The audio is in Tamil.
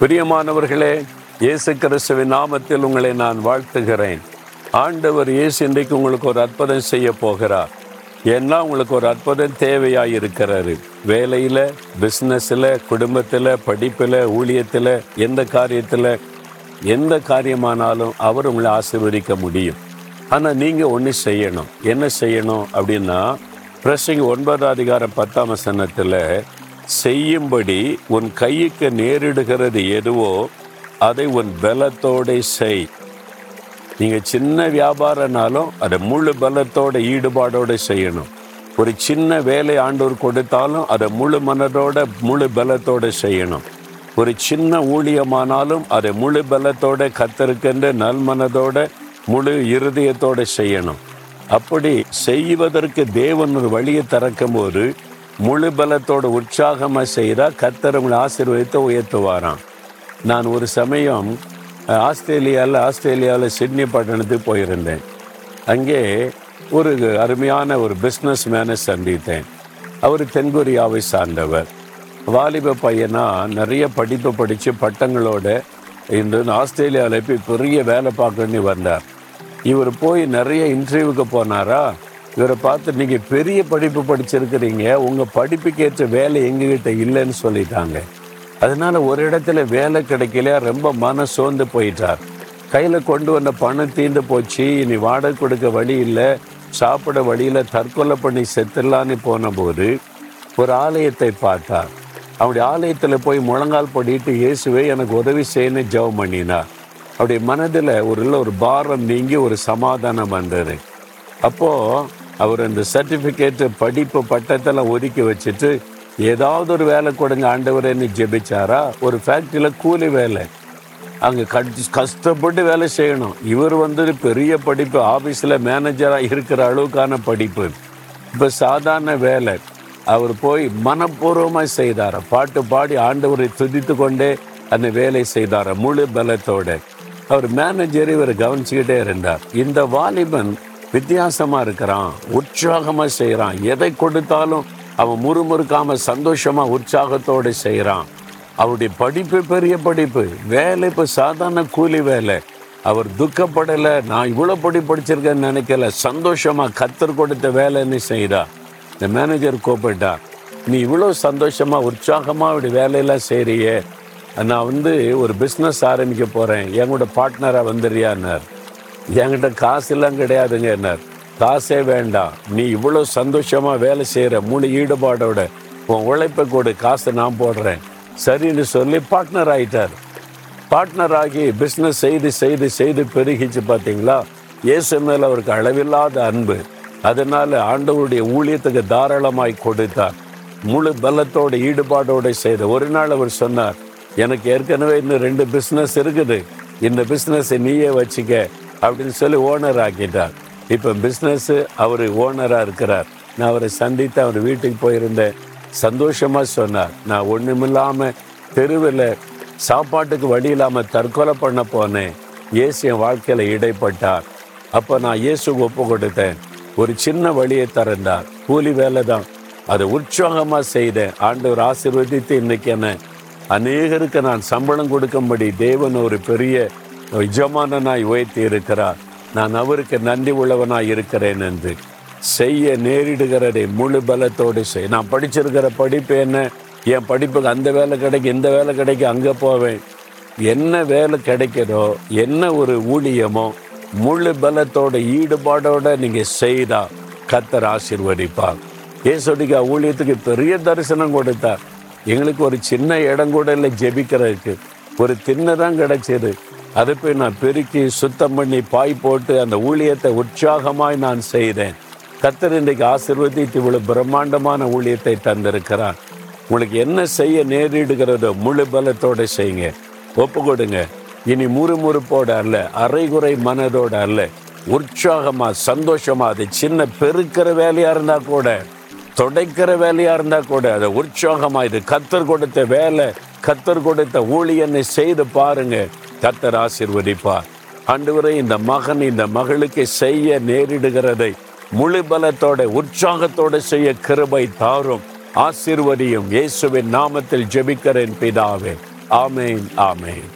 பிரியமானவர்களே இயேசு கிறிஸ்துவின் நாமத்தில் உங்களை நான் வாழ்த்துகிறேன். ஆண்டவர் இயேசு இன்றைக்கு உங்களுக்கு ஒரு அற்புதம் செய்ய போகிறார். ஏன்னா உங்களுக்கு ஒரு அற்புதம் தேவையாக இருக்கிறாரு வேலையில் பிஸ்னஸில் குடும்பத்தில் படிப்பில் ஊழியத்தில் எந்த காரியத்தில் எந்த காரியமானாலும் அவர் உங்களை ஆசீர்வதிக்க முடியும். ஆனால் நீங்கள் ஒன்று செய்யணும். என்ன செய்யணும் அப்படின்னா பிரசங்க ஒன்பதாம் அதிகாரம் பத்தாம் வசனத்தில் செய்யும்படி உன் கைக்கு நேரிடுகிறது எதுவோ அதை உன் பலத்தோட செய். நீங்கள் சின்ன வியாபாரனாலும் அதை முழு பலத்தோட ஈடுபாடோடு செய்யணும். ஒரு சின்ன வேலை ஆண்டோர் கொடுத்தாலும் அதை முழு மனதோட முழு பலத்தோடு செய்யணும். ஒரு சின்ன ஊழியமானாலும் அதை முழு பலத்தோட கத்தருக்கென்று நல்மனதோட முழு இருதயத்தோடு செய்யணும். அப்படி செய்வதற்கு தேவன் ஒரு வழியை திறக்கும் போது முழு பலத்தோட உற்சாகமாக செய்தால் கத்தர் உங்களை ஆசீர்வதித்து உயர்த்துவாராம். நான் ஒரு சமயம் ஆஸ்திரேலியாவில் ஆஸ்திரேலியாவில் சிட்னி பட்டணத்துக்கு போயிருந்தேன். அங்கே ஒரு அருமையான ஒரு பிஸ்னஸ் மேனை சந்தித்தேன். அவர் தென்கொரியாவை சார்ந்தவர். வாலிப பையனாக நிறைய படிப்பு படித்து பட்டங்களோட இன்று ஆஸ்திரேலியாவில் போய் பெரிய வேலை பார்க்கணுன்னு வந்தார். இவர் போய் நிறைய இன்டர்வியூக்கு போனாரா? இவரை பார்த்து நீங்கள் பெரிய படிப்பு படிச்சிருக்கிறீங்க. உங்கள் படிப்புக்கு ஏற்ற வேலை எங்ககிட்ட இல்லைன்னு சொல்லிட்டாங்க. அதனால ஒரு இடத்துல வேலை கிடைக்கல ரொம்ப மன சோர்ந்து போயிட்டார். கையில் கொண்டு வந்த பணம் தீர்ந்து போச்சு. இனி வாடகை கொடுக்க வழி இல்லை. சாப்பிட வழியில் தற்கொலை பண்ணி செத்துடலான்னு போனபோது ஒரு ஆலயத்தை பார்த்தார். அவருடைய ஆலயத்தில் போய் முழங்கால் படிட்டு இயேசுவே எனக்கு உதவி செய்யணும் ஜெபம் பண்ணினார். அவருடைய மனதில் ஒரு இல்லை ஒரு பாரம் நீங்கி ஒரு சமாதானம் வந்தது. அப்போது அவர் அந்த சர்டிஃபிகேட்டு படிப்பு பட்டத்தெல்லாம் ஒதுக்கி வச்சுட்டு ஏதாவது ஒரு வேலை கொடுங்க ஆண்டவரேன்னு ஜெபிச்சாரா? ஒரு ஃபேக்ட்ரியில் கூலி வேலை. அங்கே கஷ்டப்பட்டு வேலை செய்யணும். இவர் வந்து பெரிய படிப்பு ஆஃபீஸில் மேனேஜராக இருக்கிற அளவுக்கான படிப்பு. இப்போ சாதாரண வேலை. அவர் போய் மனப்பூர்வமாக செய்தார்? பாட்டு பாடி ஆண்டவரை துதித்து கொண்டே அந்த வேலை செய்தார்? முழு பலத்தோடு. அவர் மேனேஜர் இவர் கவனிச்சுக்கிட்டே இருந்தார். இந்த வாலிபன் வித்தியாசமாக இருக்கிறான் உற்சாகமாக செய்கிறான் எதை கொடுத்தாலும் அவன் முறுமுறுக்காமல் சந்தோஷமாக உற்சாகத்தோடு செய்கிறான் அவருடைய படிப்பு பெரிய படிப்பு. வேலை இப்போ சாதாரண கூலி வேலை. அவர் துக்கப்படலை நான் இவ்வளோ படி படிச்சிருக்கேன்னு நினைக்கல. சந்தோஷமாக கத்தர் கொடுத்த வேலைன்னு செய்கிறா இந்த மேனேஜர் கூப்பிட்டா நீ இவ்வளோ சந்தோஷமாக உற்சாகமாக அப்படி வேலையெல்லாம் செய்கிறியே நான் வந்து ஒரு பிஸ்னஸ் ஆரம்பிக்க போகிறேன் என் கூட பார்ட்னராக வந்துடுறியான்னார். என்கிட்ட காசுலாம் கிடையாதுங்க என்னார். காசே வேண்டாம். நீ இவ்வளோ சந்தோஷமாக வேலை செய்கிற முழு ஈடுபாடோட உன் உழைப்பை கொடு காசை நான் போடுறேன். சரின்னு சொல்லி பார்ட்னர் ஆகிட்டார் பார்ட்னர் ஆகி பிஸ்னஸ் செய்து செய்து செய்து பெருகிச்சு பார்த்தீங்களா இயேசு மேலே அவருக்கு அளவில்லாத அன்பு. அதனால ஆண்டவருடைய ஊழியத்துக்கு தாராளமாய் கொடுத்தார். முழு பலத்தோட ஈடுபாடோட செய்த ஒரு நாள் அவர் சொன்னார் எனக்கு ஏற்கனவே இன்னும் ரெண்டு பிஸ்னஸ் இருக்குது. இந்த பிஸ்னஸை நீயே வச்சுக்க. அப்படின்னு சொல்லி ஓனர் ஆக்கிட்டார். இப்போ பிஸ்னஸ்ஸு அவர் ஓனராக இருக்கிறார். நான் அவரை சந்தித்து அவர் வீட்டுக்கு போயிருந்தேன். சந்தோஷமாக சொன்னார். நான் ஒன்றுமில்லாமல் தெருவில் சாப்பாட்டுக்கு வழி இல்லாமல் தற்கொலை பண்ண போனேன். இயேசு என் வாழ்க்கையில் இடைப்பட்டார். அப்போ நான் இயேசுக்கு ஒப்பு கொடுத்தேன். ஒரு சின்ன வழியை திறந்தார். கூலி வேலை தான். அதை உற்சாகமாக செய்தேன். ஆண்டவர் ஆசீர்வதித்து இன்னைக்கு என்ன அநேகருக்கு நான் சம்பளம் கொடுக்கும்படி தேவன் ஒரு பெரிய எஜமானனாய் உயர்த்தி இருக்கிறார் நான் அவருக்கு நன்றி உள்ளவனாய் இருக்கிறேன் என்று. செய்ய நேரிடுகிறதை முழு பலத்தோடு செய். நான் படிச்சிருக்கிற படிப்பு என்ன? என் படிப்புக்கு அந்த வேலை கிடைக்கும் இந்த வேலை கிடைக்கும் அங்கே போவேன். என்ன வேலை கிடைக்கிறதோ என்ன ஒரு ஊழியமோ முழு பலத்தோட ஈடுபாடோட நீங்கள் செய்தா கத்தர் ஆசிர்வதிப்பார். ஏசோடிக்கா ஊழியத்துக்கு பெரிய தரிசனம் கொடுத்தார். எங்களுக்கு ஒரு சின்ன இடம் கூட இல்லை ஜெபிக்கிறதுக்கு. ஒரு திண்ணை தான் கிடைச்சது. அதை போய் நான் பெருக்கி சுத்தம் பண்ணி பாய் போட்டு அந்த ஊழியத்தை உற்சாகமாய் நான் செய்தேன். கத்தர் இன்றைக்கு ஆசிர்வதித்து இவ்வளவு பிரம்மாண்டமான ஊழியத்தை தந்திருக்கிறார். உங்களுக்கு என்ன செய்ய நேரிடுகிறதோ முழு பலத்தோட செய்யுங்க. ஒப்பு கொடுங்க இனி முறுமுறுப்போட அல்ல அரைகுறை மனதோட அல்ல உற்சாகமா சந்தோஷமா அது சின்ன பெருக்கிற வேலையா இருந்தா கூட தொடைக்கிற வேலையா இருந்தா கூட அதை உற்சாகமா இது கத்தர் கொடுத்த வேலை கத்தர் கொடுத்த ஊழியனை செய்து பாருங்க. கத்தர் ஆசீர்வதிப்பார். ஆண்டவரே இந்த மகன் இந்த மகளுக்கு செய்ய நேரிடுகிறதை முழு பலத்தோட உற்சாகத்தோட செய்ய கிருபை தாரும். ஆசிர்வதியும் இயேசுவின் நாமத்தில் ஜெபிக்கிறேன் பிதாவே. ஆமேன் ஆமேன்.